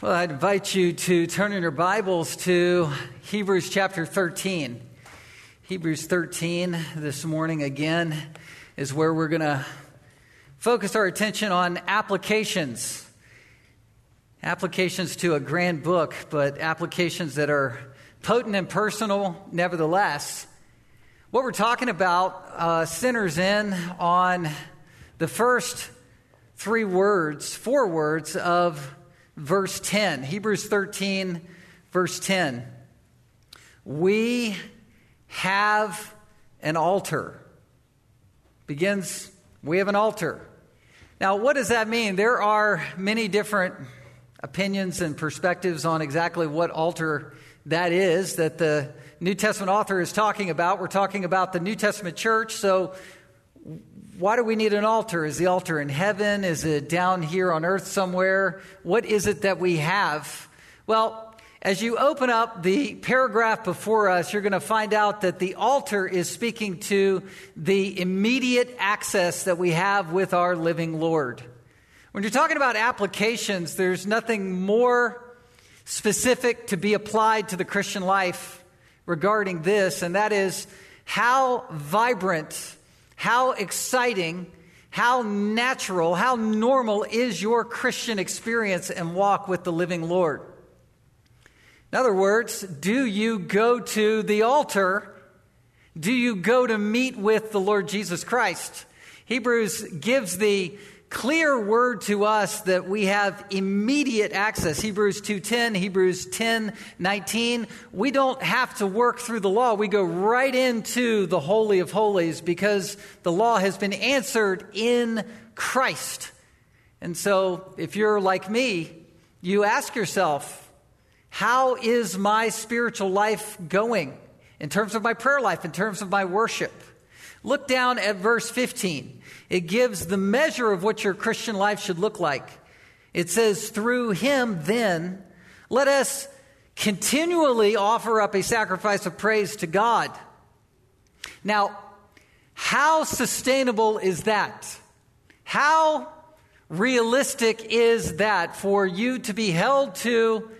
Well, I'd invite you to turn in your Bibles to Hebrews chapter 13. Hebrews 13 this morning again is where we're going to focus our attention on applications. Applications to a grand book, but applications that are potent and personal nevertheless. What we're talking about uh, centers in on the first three words, four words of verse 10. Hebrews 13, verse 10. We have an altar. Begins, we have an altar. Now, what does that mean? There are many different opinions and perspectives on exactly what altar that is that the New Testament author is talking about. We're talking about the New Testament church, so why do we need an altar? Is the altar in heaven? Is it down here on earth somewhere? What is it that we have? Well, as you open up the paragraph before us, you're going to find out that the altar is speaking to the immediate access that we have with our living Lord. When you're talking about applications, there's nothing more specific to be applied to the Christian life regarding this, and that is how vibrant how exciting, how natural, how normal is your Christian experience and walk with the living Lord? In other words, do you go to the altar? Do you go to meet with the Lord Jesus Christ? Hebrews gives the clear word to us that we have immediate access. Hebrews 2:10, Hebrews 10:19. We don't have to work through the law. We go right into the holy of holies because the law has been answered in Christ. And so, if you're like me, you ask yourself, how is my spiritual life going in terms of my prayer life, in terms of my worship? Look down at verse 15. It gives the measure of what your Christian life should look like. It says, Through him, then, let us continually offer up a sacrifice of praise to God. Now, how sustainable is that? How realistic is that for you to be held to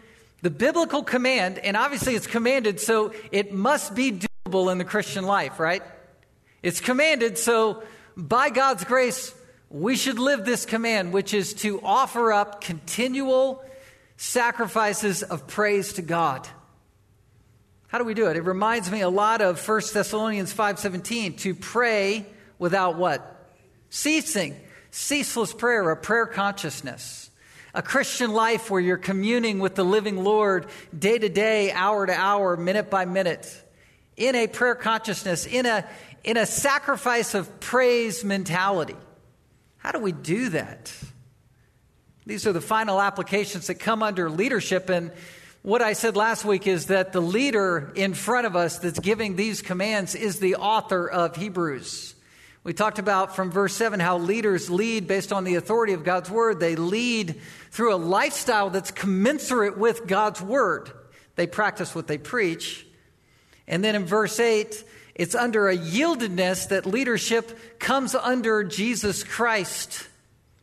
the biblical command? And obviously, it's commanded, so it must be doable in the Christian life, right? It's commanded, so by God's grace, we should live this command, which is to offer up continual sacrifices of praise to God. How do we do it? It reminds me a lot of 1 Thessalonians 5:17 to pray without what? Ceasing. Ceaseless prayer, a prayer consciousness. A Christian life where you're communing with the living Lord day to day, hour to hour, minute by minute. In a prayer consciousness, in a in a sacrifice of praise mentality. How do we do that? These are the final applications that come under leadership. And what I said last week is that the leader in front of us that's giving these commands is the author of Hebrews. We talked about from verse 7 how leaders lead based on the authority of God's word. They lead through a lifestyle that's commensurate with God's word. They practice what they preach. And then in verse 8, it's under a yieldedness that leadership comes under Jesus Christ,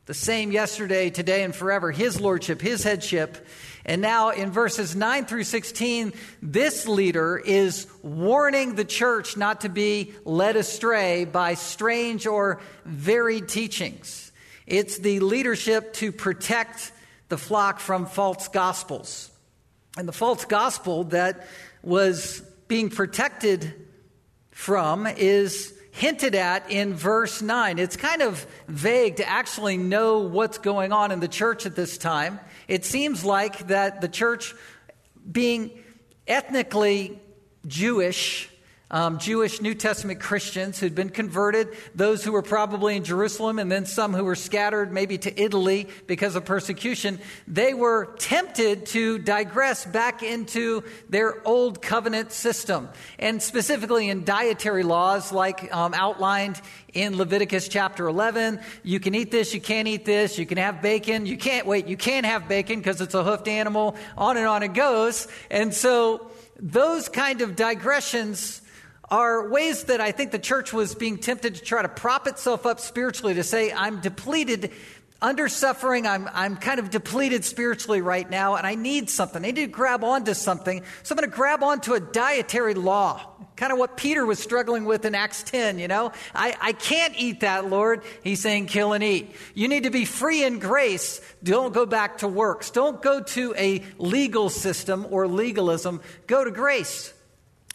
the same yesterday, today, and forever, his lordship, his headship. And now in verses 9 through 16, this leader is warning the church not to be led astray by strange or varied teachings. It's the leadership to protect the flock from false gospels. And the false gospel that was being protected from is hinted at in verse 9. It's kind of vague to actually know what's going on in the church at this time. It seems like that the church, being ethnically Jewish, um, Jewish New Testament Christians who'd been converted, those who were probably in Jerusalem, and then some who were scattered maybe to Italy because of persecution, they were tempted to digress back into their old covenant system. And specifically in dietary laws, like um, outlined in Leviticus chapter 11, you can eat this, you can't eat this, you can have bacon, you can't, wait, you can't have bacon because it's a hoofed animal, on and on it goes. And so, those kind of digressions are ways that I think the church was being tempted to try to prop itself up spiritually to say, I'm depleted under suffering. I'm, I'm kind of depleted spiritually right now, and I need something. I need to grab onto something. So I'm going to grab onto a dietary law, kind of what Peter was struggling with in Acts 10, you know? I, I can't eat that, Lord. He's saying, kill and eat. You need to be free in grace. Don't go back to works. Don't go to a legal system or legalism. Go to grace.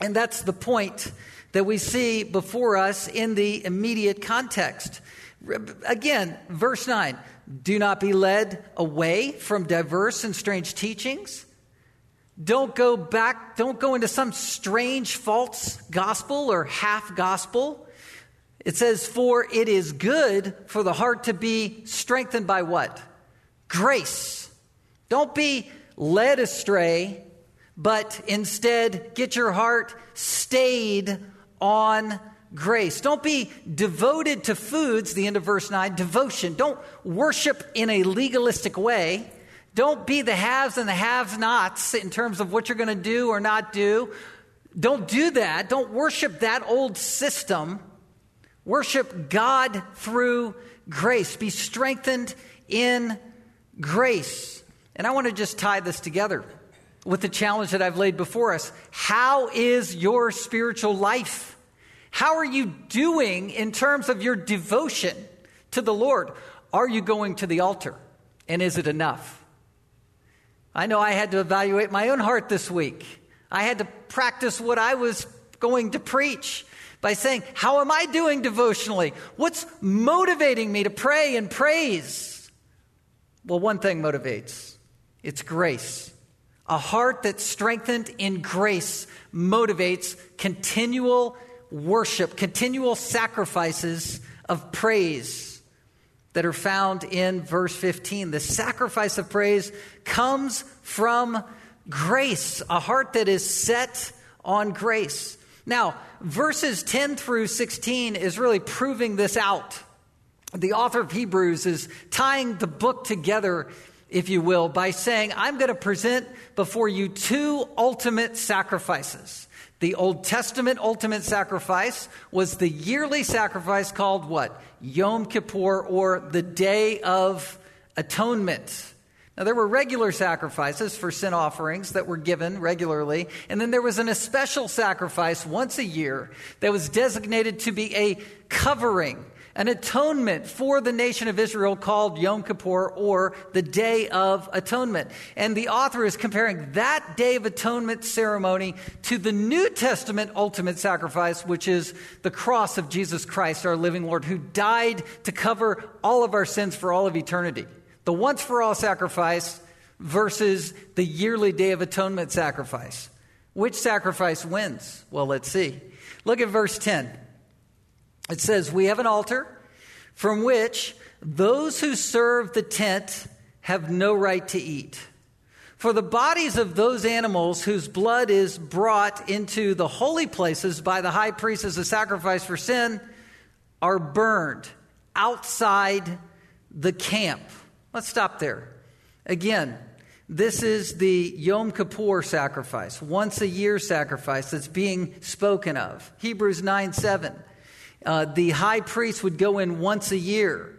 And that's the point that we see before us in the immediate context. Again, verse 9 do not be led away from diverse and strange teachings. Don't go back, don't go into some strange false gospel or half gospel. It says, For it is good for the heart to be strengthened by what? Grace. Don't be led astray, but instead get your heart stayed on grace. Don't be devoted to foods, the end of verse 9, devotion. Don't worship in a legalistic way. Don't be the haves and the have nots in terms of what you're going to do or not do. Don't do that. Don't worship that old system. Worship God through grace. Be strengthened in grace. And I want to just tie this together with the challenge that I've laid before us. How is your spiritual life? How are you doing in terms of your devotion to the Lord? Are you going to the altar? And is it enough? I know I had to evaluate my own heart this week. I had to practice what I was going to preach by saying, How am I doing devotionally? What's motivating me to pray and praise? Well, one thing motivates it's grace. A heart that's strengthened in grace motivates continual worship, continual sacrifices of praise that are found in verse 15. The sacrifice of praise comes from grace, a heart that is set on grace. Now, verses 10 through 16 is really proving this out. The author of Hebrews is tying the book together, if you will, by saying, I'm going to present before you two ultimate sacrifices. The Old Testament ultimate sacrifice was the yearly sacrifice called what? Yom Kippur or the Day of Atonement. Now, there were regular sacrifices for sin offerings that were given regularly, and then there was an especial sacrifice once a year that was designated to be a covering an atonement for the nation of Israel called Yom Kippur or the Day of Atonement. And the author is comparing that Day of Atonement ceremony to the New Testament ultimate sacrifice, which is the cross of Jesus Christ, our living Lord, who died to cover all of our sins for all of eternity. The once for all sacrifice versus the yearly Day of Atonement sacrifice. Which sacrifice wins? Well, let's see. Look at verse 10 it says, We have an altar from which those who serve the tent have no right to eat. For the bodies of those animals whose blood is brought into the holy places by the high priest as a sacrifice for sin are burned outside the camp. Let's stop there. Again, this is the Yom Kippur sacrifice, once a year sacrifice that's being spoken of. Hebrews 9 7. Uh, the high priest would go in once a year,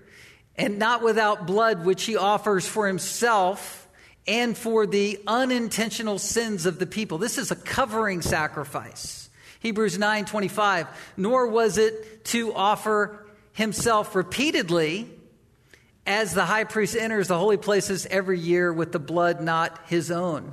and not without blood, which he offers for himself and for the unintentional sins of the people. This is a covering sacrifice. Hebrews 9:25 nor was it to offer himself repeatedly as the high priest enters the holy places every year with the blood not his own.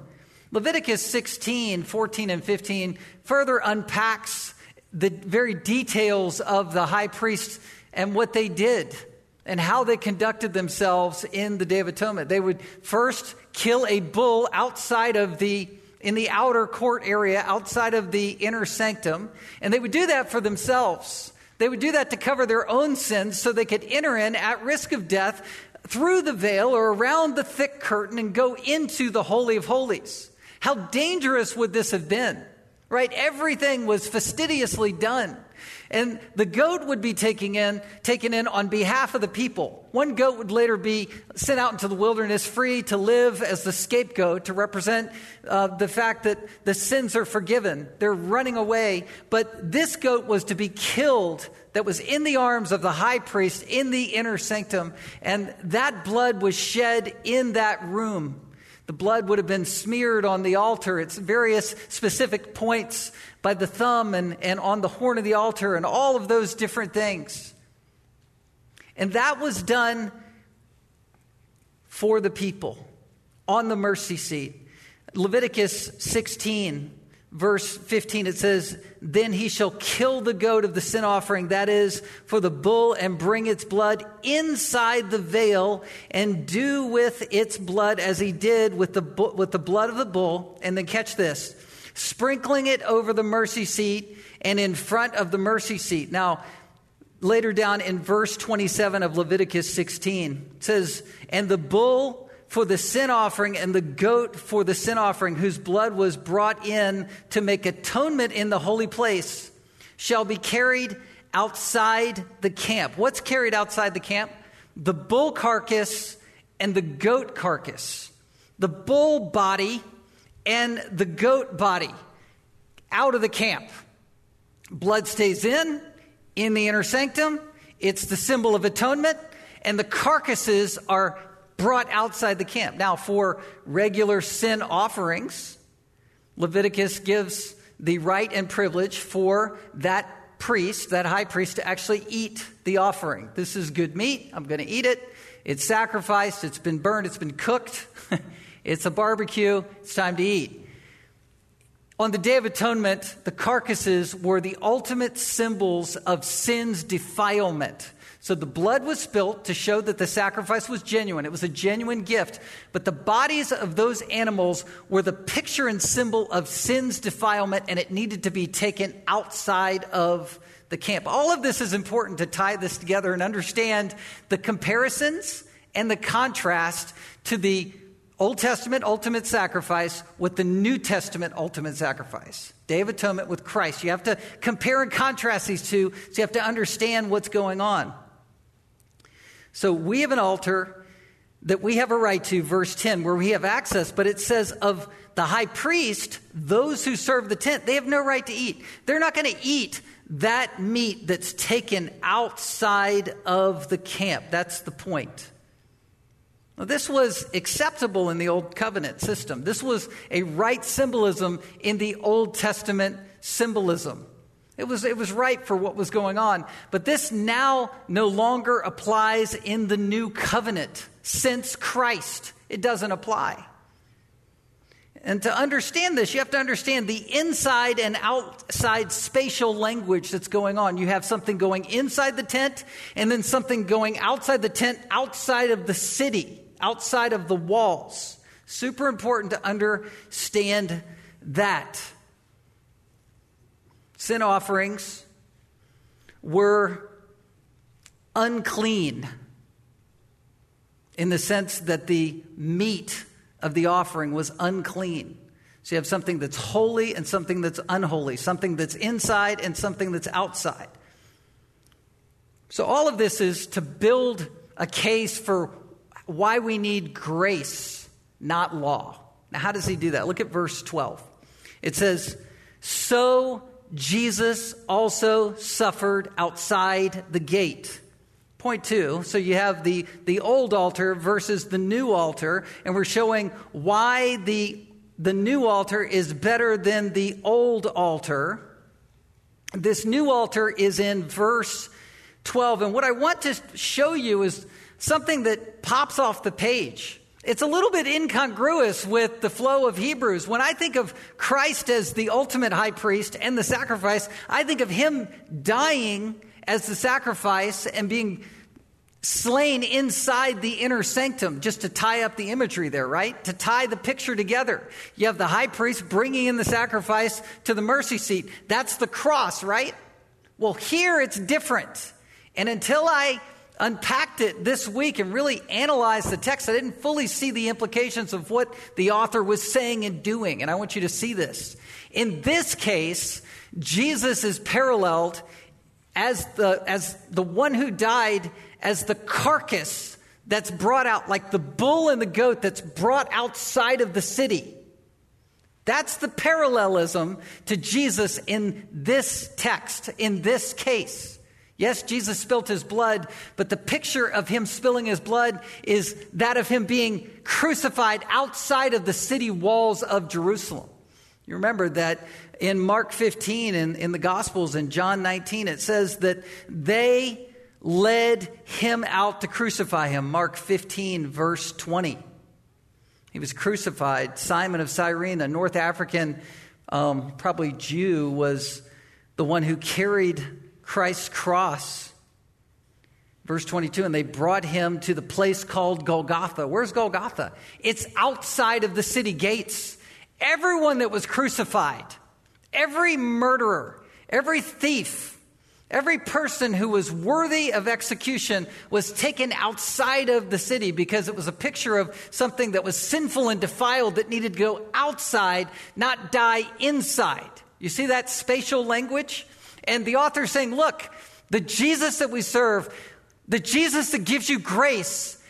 Leviticus 16, 14 and 15 further unpacks the very details of the high priest and what they did and how they conducted themselves in the Day of Atonement. They would first kill a bull outside of the in the outer court area, outside of the inner sanctum, and they would do that for themselves. They would do that to cover their own sins so they could enter in at risk of death through the veil or around the thick curtain and go into the Holy of Holies. How dangerous would this have been? Right? Everything was fastidiously done. And the goat would be taken in, taken in on behalf of the people. One goat would later be sent out into the wilderness free to live as the scapegoat to represent uh, the fact that the sins are forgiven. They're running away. But this goat was to be killed that was in the arms of the high priest in the inner sanctum. And that blood was shed in that room. The blood would have been smeared on the altar at various specific points by the thumb and, and on the horn of the altar and all of those different things. And that was done for the people on the mercy seat. Leviticus 16 verse 15, it says, Then he shall kill the goat of the sin offering, that is, for the bull, and bring its blood inside the veil, and do with its blood as he did with the, with the blood of the bull. And then catch this sprinkling it over the mercy seat and in front of the mercy seat. Now, later down in verse 27 of Leviticus 16, it says, And the bull for the sin offering and the goat for the sin offering, whose blood was brought in to make atonement in the holy place, shall be carried outside the camp. What's carried outside the camp? The bull carcass and the goat carcass. The bull body and the goat body out of the camp. Blood stays in, in the inner sanctum. It's the symbol of atonement, and the carcasses are brought outside the camp. Now, for regular sin offerings, Leviticus gives the right and privilege for that priest, that high priest, to actually eat the offering. This is good meat. I'm going to eat it. It's sacrificed. It's been burned. It's been cooked. it's a barbecue. It's time to eat. On the Day of Atonement, the carcasses were the ultimate symbols of sin's defilement. So the blood was spilt to show that the sacrifice was genuine. It was a genuine gift. But the bodies of those animals were the picture and symbol of sin's defilement, and it needed to be taken outside of the camp. All of this is important to tie this together and understand the comparisons and the contrast to the Old Testament ultimate sacrifice with the New Testament ultimate sacrifice. Day of Atonement with Christ. You have to compare and contrast these two so you have to understand what's going on. So we have an altar that we have a right to, verse 10, where we have access, but it says of the high priest, those who serve the tent, they have no right to eat. They're not going to eat that meat that's taken outside of the camp. That's the point. Now, this was acceptable in the Old Covenant system. This was a right symbolism in the Old Testament symbolism. It was, it was right for what was going on. But this now no longer applies in the new covenant. Since Christ, it doesn't apply. And to understand this, you have to understand the inside and outside spatial language that's going on. You have something going inside the tent, and then something going outside the tent, outside of the city, outside of the walls. Super important to understand that sin offerings were unclean in the sense that the meat of the offering was unclean. So you have something that's holy and something that's unholy, something that's inside and something that's outside. So all of this is to build a case for why we need grace, not law. Now, how does he do that? Look at verse 12. It says, So Jesus also suffered outside the gate. Point two. So you have the, the old altar versus the new altar, and we're showing why the, the new altar is better than the old altar. This new altar is in verse 12. And what I want to show you is something that pops off the page. It's a little bit incongruous with the flow of Hebrews. When I think of Christ as the ultimate high priest and the sacrifice, I think of him dying as the sacrifice and being slain inside the inner sanctum, just to tie up the imagery there, right? To tie the picture together. You have the high priest bringing in the sacrifice to the mercy seat. That's the cross, right? Well, here it's different. And until I unpacked it this week and really analyzed the text, I didn't fully see the implications of what the author was saying and doing. And I want you to see this. In this case, Jesus is paralleled as the, as the one who died as the carcass that's brought out, like the bull and the goat that's brought outside of the city. That's the parallelism to Jesus in this text, in this case. Yes, Jesus spilt his blood, but the picture of him spilling his blood is that of him being crucified outside of the city walls of Jerusalem. You remember that in Mark 15 and in, in the Gospels in John 19, it says that they led him out to crucify him. Mark 15, verse 20. He was crucified. Simon of Cyrene, a North African, um, probably Jew, was the one who carried Christ's cross. Verse 22, and they brought him to the place called Golgotha. Where's Golgotha? It's outside of the city gates. Everyone that was crucified, every murderer, every thief, every person who was worthy of execution was taken outside of the city because it was a picture of something that was sinful and defiled that needed to go outside, not die inside. You see that spatial language? And the author is saying, look, the Jesus that we serve, the Jesus that gives you grace,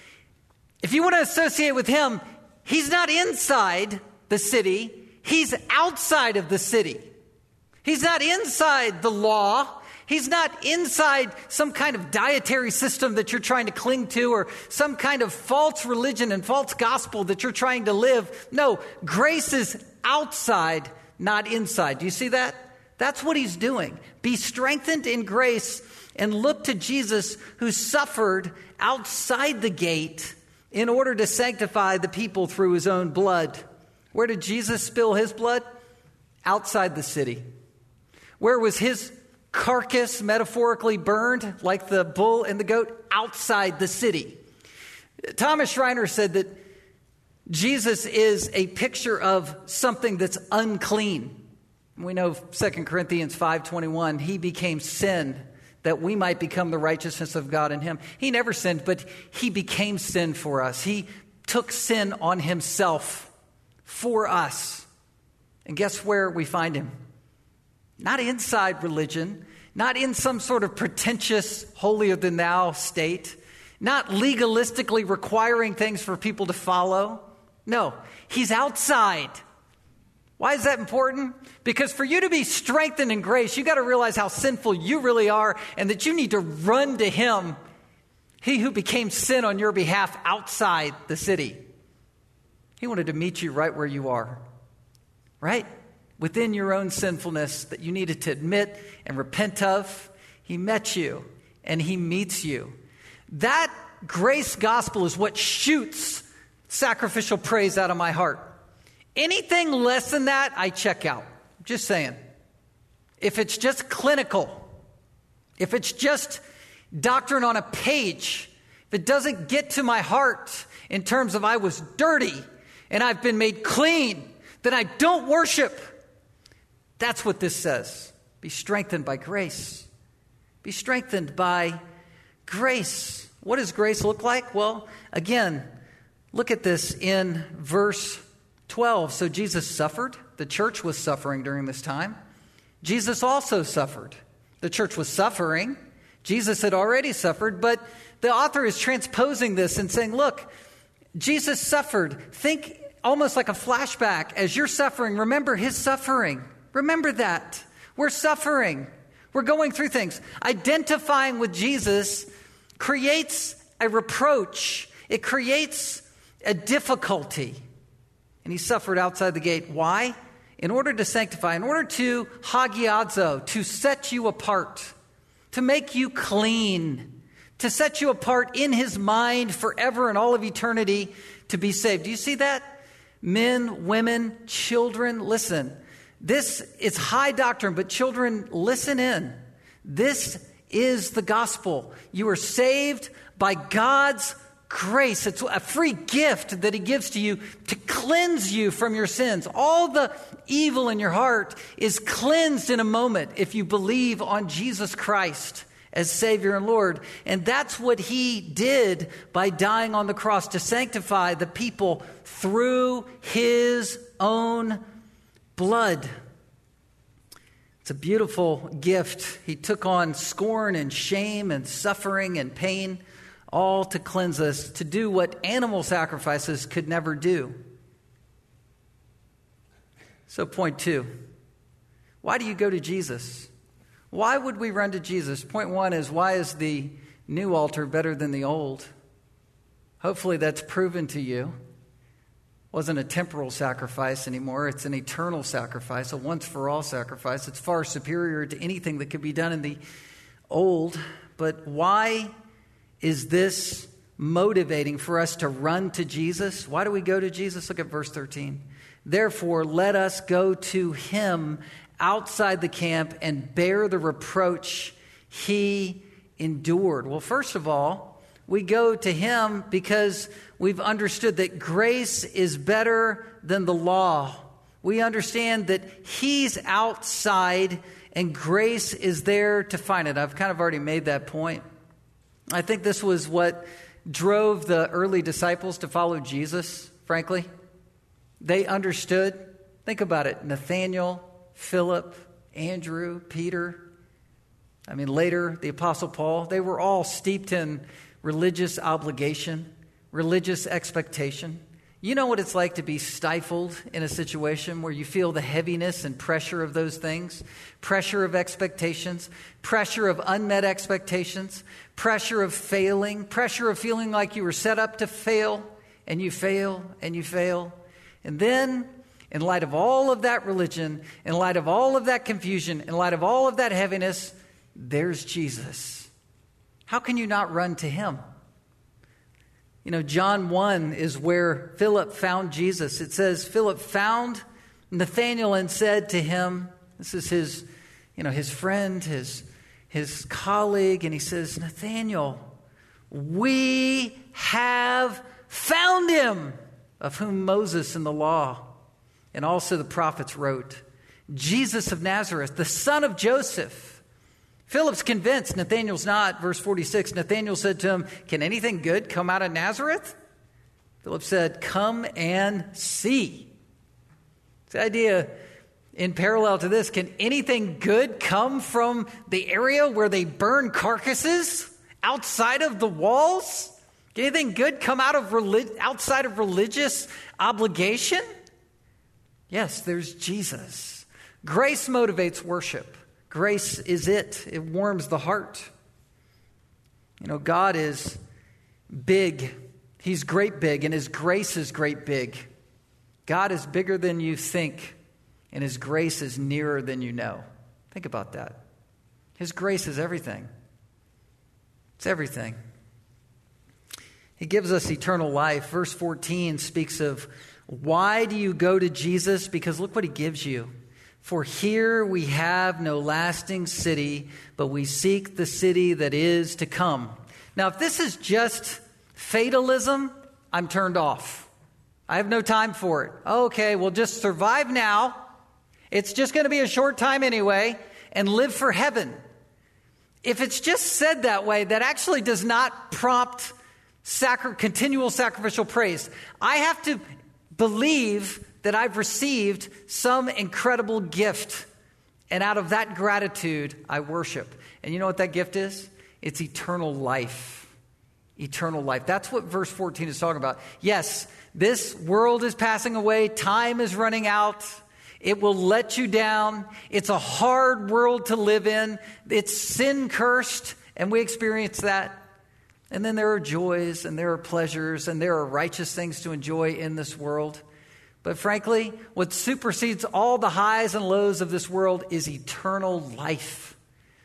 if you want to associate with him, he's not inside the city, he's outside of the city. He's not inside the law. He's not inside some kind of dietary system that you're trying to cling to or some kind of false religion and false gospel that you're trying to live. No, grace is outside, not inside. Do you see that? That's what he's doing. Be strengthened in grace and look to Jesus who suffered outside the gate in order to sanctify the people through his own blood. Where did Jesus spill his blood? Outside the city. Where was his carcass metaphorically burned, like the bull and the goat? Outside the city. Thomas Schreiner said that Jesus is a picture of something that's unclean. We know 2 Corinthians 5:21, he became sin that we might become the righteousness of God in him. He never sinned, but he became sin for us. He took sin on himself for us. And guess where we find him? Not inside religion, not in some sort of pretentious holier than thou state, not legalistically requiring things for people to follow. No, he's outside. Why is that important? Because for you to be strengthened in grace, you got to realize how sinful you really are and that you need to run to Him, He who became sin on your behalf outside the city. He wanted to meet you right where you are, right? Within your own sinfulness that you needed to admit and repent of. He met you and He meets you. That grace gospel is what shoots sacrificial praise out of my heart. Anything less than that, I check out. Just saying. If it's just clinical, if it's just doctrine on a page, if it doesn't get to my heart in terms of I was dirty and I've been made clean, then I don't worship. That's what this says. Be strengthened by grace. Be strengthened by grace. What does grace look like? Well, again, look at this in verse 12. So Jesus suffered. The church was suffering during this time. Jesus also suffered. The church was suffering. Jesus had already suffered, but the author is transposing this and saying, look, Jesus suffered. Think almost like a flashback. As you're suffering, remember his suffering. Remember that. We're suffering. We're going through things. Identifying with Jesus creates a reproach, it creates a difficulty and he suffered outside the gate. Why? In order to sanctify, in order to hagiadzo, to set you apart, to make you clean, to set you apart in his mind forever and all of eternity to be saved. Do you see that? Men, women, children, listen. This is high doctrine, but children, listen in. This is the gospel. You are saved by God's grace. It's a free gift that He gives to you to cleanse you from your sins. All the evil in your heart is cleansed in a moment if you believe on Jesus Christ as Savior and Lord. And that's what He did by dying on the cross to sanctify the people through His own blood. It's a beautiful gift. He took on scorn and shame and suffering and pain, all to cleanse us, to do what animal sacrifices could never do. So, point two why do you go to Jesus? Why would we run to Jesus? Point one is why is the new altar better than the old? Hopefully, that's proven to you wasn't a temporal sacrifice anymore. It's an eternal sacrifice, a once for all sacrifice. It's far superior to anything that could be done in the old. But why is this motivating for us to run to Jesus? Why do we go to Jesus? Look at verse 13. Therefore, let us go to him outside the camp and bear the reproach he endured. Well, first of all, we go to him because we've understood that grace is better than the law. We understand that He's outside and grace is there to find it. I've kind of already made that point. I think this was what drove the early disciples to follow Jesus, frankly. They understood. Think about it Nathanael, Philip, Andrew, Peter. I mean, later, the Apostle Paul, they were all steeped in religious obligation religious expectation. You know what it's like to be stifled in a situation where you feel the heaviness and pressure of those things pressure of expectations, pressure of unmet expectations, pressure of failing, pressure of feeling like you were set up to fail and you fail and you fail. And then, in light of all of that religion, in light of all of that confusion, in light of all of that heaviness, there's Jesus. How can you not run to him? You know, John 1 is where Philip found Jesus. It says, Philip found Nathanael and said to him, This is his, you know, his friend, his, his colleague, and he says, Nathanael, we have found him of whom Moses in the law and also the prophets wrote. Jesus of Nazareth, the son of Joseph. Philip's convinced, Nathanael's not. Verse 46 Nathanael said to him, Can anything good come out of Nazareth? Philip said, Come and see. The idea in parallel to this can anything good come from the area where they burn carcasses outside of the walls? Can anything good come out of relig- outside of religious obligation? Yes, there's Jesus. Grace motivates worship. Grace is it, it warms the heart. You know, God is big. He's great big, and His grace is great big. God is bigger than you think, and His grace is nearer than you know. Think about that. His grace is everything, it's everything. He gives us eternal life. Verse 14 speaks of why do you go to Jesus? Because look what He gives you. For here we have no lasting city, but we seek the city that is to come. Now, if this is just fatalism, I'm turned off. I have no time for it. Okay, we'll just survive now. It's just going to be a short time anyway, and live for heaven. If it's just said that way, that actually does not prompt sacri- continual sacrificial praise. I have to believe that I've received some incredible gift. And out of that gratitude, I worship. And you know what that gift is? It's eternal life. Eternal life. That's what verse 14 is talking about. Yes, this world is passing away, time is running out. It will let you down. It's a hard world to live in. It's sin cursed, and we experience that. And then there are joys, and there are pleasures, and there are righteous things to enjoy in this world. But frankly, what supersedes all the highs and lows of this world is eternal life.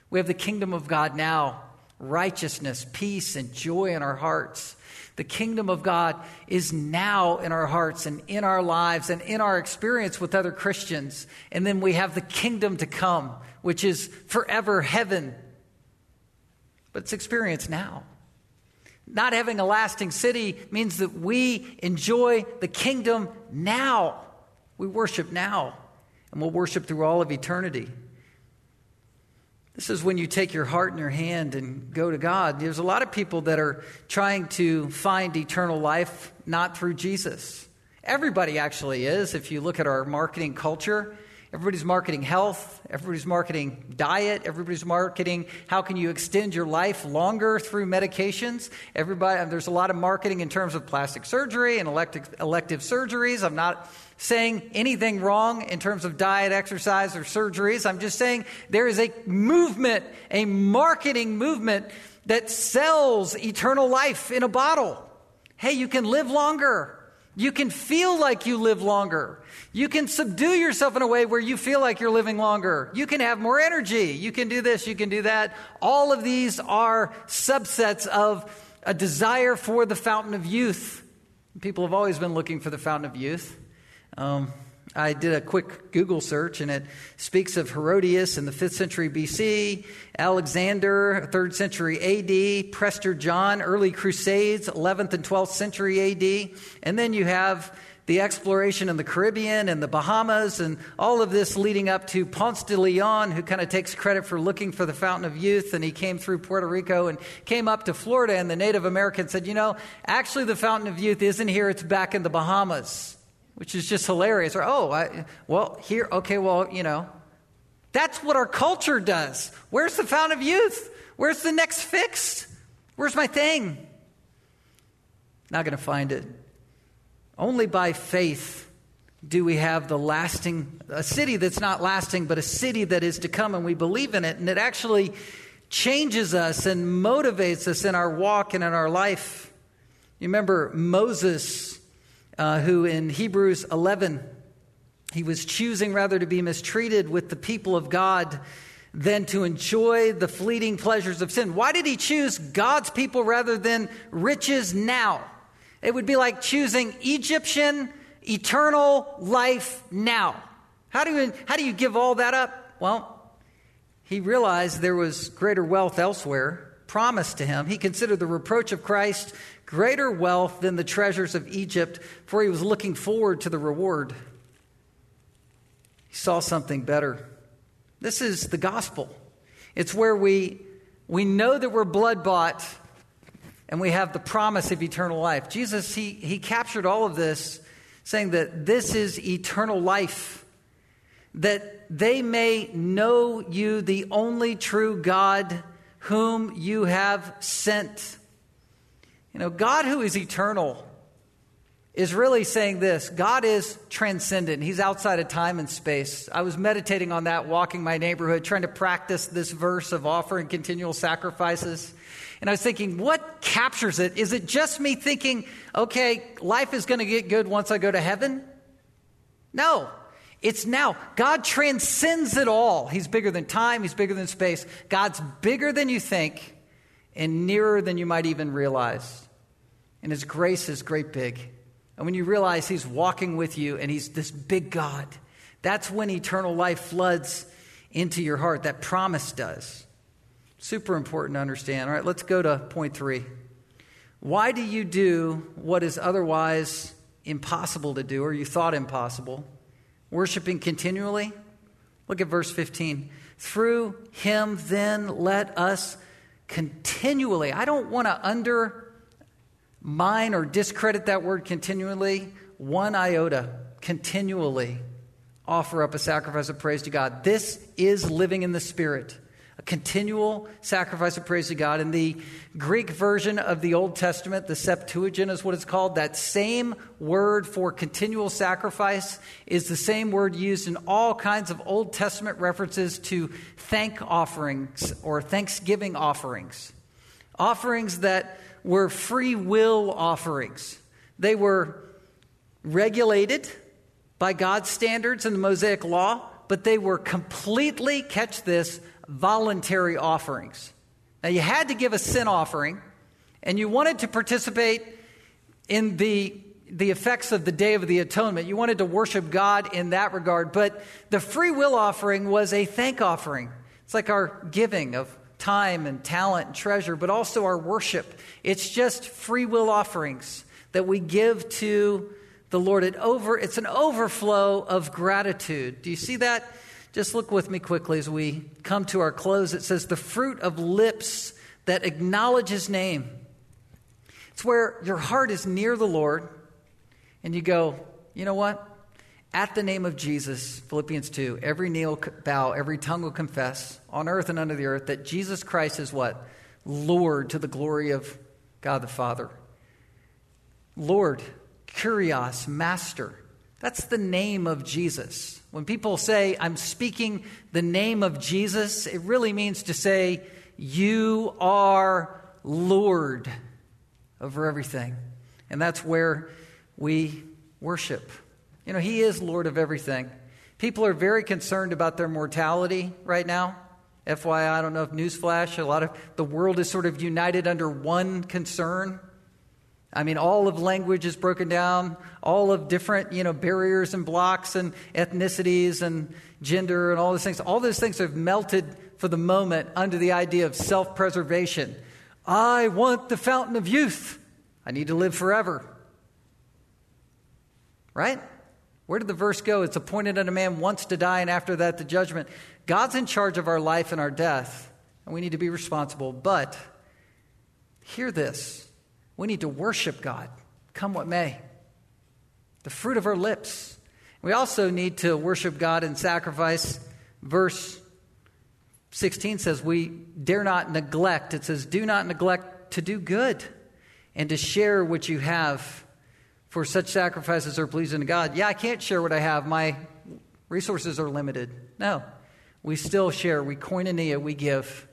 We have the kingdom of God now, righteousness, peace, and joy in our hearts. The kingdom of God is now in our hearts and in our lives and in our experience with other Christians. And then we have the kingdom to come, which is forever heaven. But it's experienced now. Not having a lasting city means that we enjoy the kingdom now. We worship now, and we'll worship through all of eternity. This is when you take your heart in your hand and go to God. There's a lot of people that are trying to find eternal life not through Jesus. Everybody actually is. If you look at our marketing culture, everybody's marketing health, everybody's marketing diet, everybody's marketing how can you extend your life longer through medications. Everybody, there's a lot of marketing in terms of plastic surgery and elective, elective surgeries. I'm not saying anything wrong in terms of diet, exercise, or surgeries. I'm just saying there is a movement, a marketing movement that sells eternal life in a bottle. Hey, you can live longer. You can feel like you live longer. You can subdue yourself in a way where you feel like you're living longer. You can have more energy. You can do this, you can do that. All of these are subsets of a desire for the fountain of youth. People have always been looking for the fountain of youth. Um, I did a quick Google search and it speaks of Herodotus in the 5th century BC, Alexander, 3rd century AD, Prester John, early Crusades, 11th and 12th century AD. And then you have the exploration in the Caribbean and the Bahamas and all of this leading up to Ponce de Leon, who kind of takes credit for looking for the fountain of youth. And he came through Puerto Rico and came up to Florida. And the Native American said, You know, actually, the fountain of youth isn't here, it's back in the Bahamas which is just hilarious. Or, oh, I, well, here, okay, well, you know, that's what our culture does. Where's the fountain of youth? Where's the next fix? Where's my thing? Not going to find it. Only by faith do we have the lasting, a city that's not lasting, but a city that is to come, and we believe in it. And it actually changes us and motivates us in our walk and in our life. You remember Moses uh, who in Hebrews 11, he was choosing rather to be mistreated with the people of God than to enjoy the fleeting pleasures of sin. Why did he choose God's people rather than riches now? It would be like choosing Egyptian eternal life now. How do you, how do you give all that up? Well, he realized there was greater wealth elsewhere promised to him. He considered the reproach of Christ greater wealth than the treasures of Egypt, for he was looking forward to the reward. He saw something better. This is the gospel. It's where we, we know that we're blood bought and we have the promise of eternal life. Jesus, he, he captured all of this, saying that this is eternal life, that they may know you, the only true God, whom you have sent. You know, God who is eternal is really saying this God is transcendent. He's outside of time and space. I was meditating on that, walking my neighborhood, trying to practice this verse of offering continual sacrifices. And I was thinking, what captures it? Is it just me thinking, okay, life is going to get good once I go to heaven? No. It's now. God transcends it all. He's bigger than time, He's bigger than space. God's bigger than you think and nearer than you might even realize and His grace is great big. And when you realize He's walking with you and He's this big God, that's when eternal life floods into your heart. That promise does. Super important to understand. All right, let's go to point three. Why do you do what is otherwise impossible to do, or you thought impossible? Worshiping continually? Look at verse 15. Through him, then, let us continually. I don't want to under mine or discredit that word continually, one iota, continually offer up a sacrifice of praise to God. This is living in the Spirit, a continual sacrifice of praise to God. In the Greek version of the Old Testament, the Septuagint is what it's called. That same word for continual sacrifice is the same word used in all kinds of Old Testament references to thank offerings or thanksgiving offerings. Offerings that were free will offerings. They were regulated by God's standards and the Mosaic law, but they were completely, catch this, voluntary offerings. Now, you had to give a sin offering, and you wanted to participate in the, the effects of the Day of the Atonement. You wanted to worship God in that regard, but the free will offering was a thank offering. It's like our giving of time and talent and treasure, but also our worship. It's just free will offerings that we give to the Lord. It over, it's an overflow of gratitude. Do you see that? Just look with me quickly as we come to our close. It says, the fruit of lips that acknowledge his name. It's where your heart is near the Lord and you go, you know what? At the name of Jesus, Philippians 2, every knee will bow, every tongue will confess on earth and under the earth that Jesus Christ is what? Lord to the glory of God the Father. Lord, Kurios, Master. That's the name of Jesus. When people say, I'm speaking the name of Jesus, it really means to say, You are Lord over everything. And that's where we worship. You know, He is Lord of everything. People are very concerned about their mortality right now. FYI, I don't know if newsflash, a lot of the world is sort of united under one concern. I mean, all of language is broken down, all of different, you know, barriers and blocks and ethnicities and gender and all those things. All those things have melted for the moment under the idea of self preservation. I want the fountain of youth. I need to live forever. Right? Where did the verse go? It's appointed that a man once to die, and after that, the judgment. God's in charge of our life and our death, and we need to be responsible. But hear this we need to worship God, come what may. The fruit of our lips. We also need to worship God and sacrifice. Verse 16 says, We dare not neglect. It says, Do not neglect to do good and to share what you have for such sacrifices are pleasing to God. Yeah, I can't share what I have. My resources are limited. No, we still share. We koinonia, we give.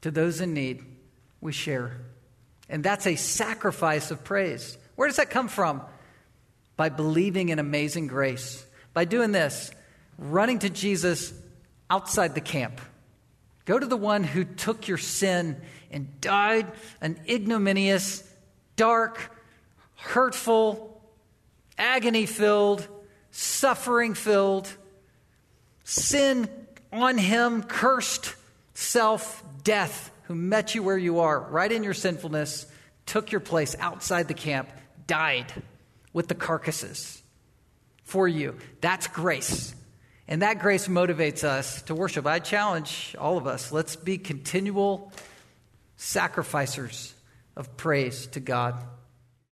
To those in need, we share. And that's a sacrifice of praise. Where does that come from? By believing in amazing grace. By doing this, running to Jesus outside the camp. Go to the one who took your sin and died an ignominious, dark, hurtful, agony filled, suffering filled, sin on him, cursed self death, who met you where you are, right in your sinfulness, took your place outside the camp, died with the carcasses for you. That's grace. And that grace motivates us to worship. I challenge all of us let's be continual sacrificers of praise to God.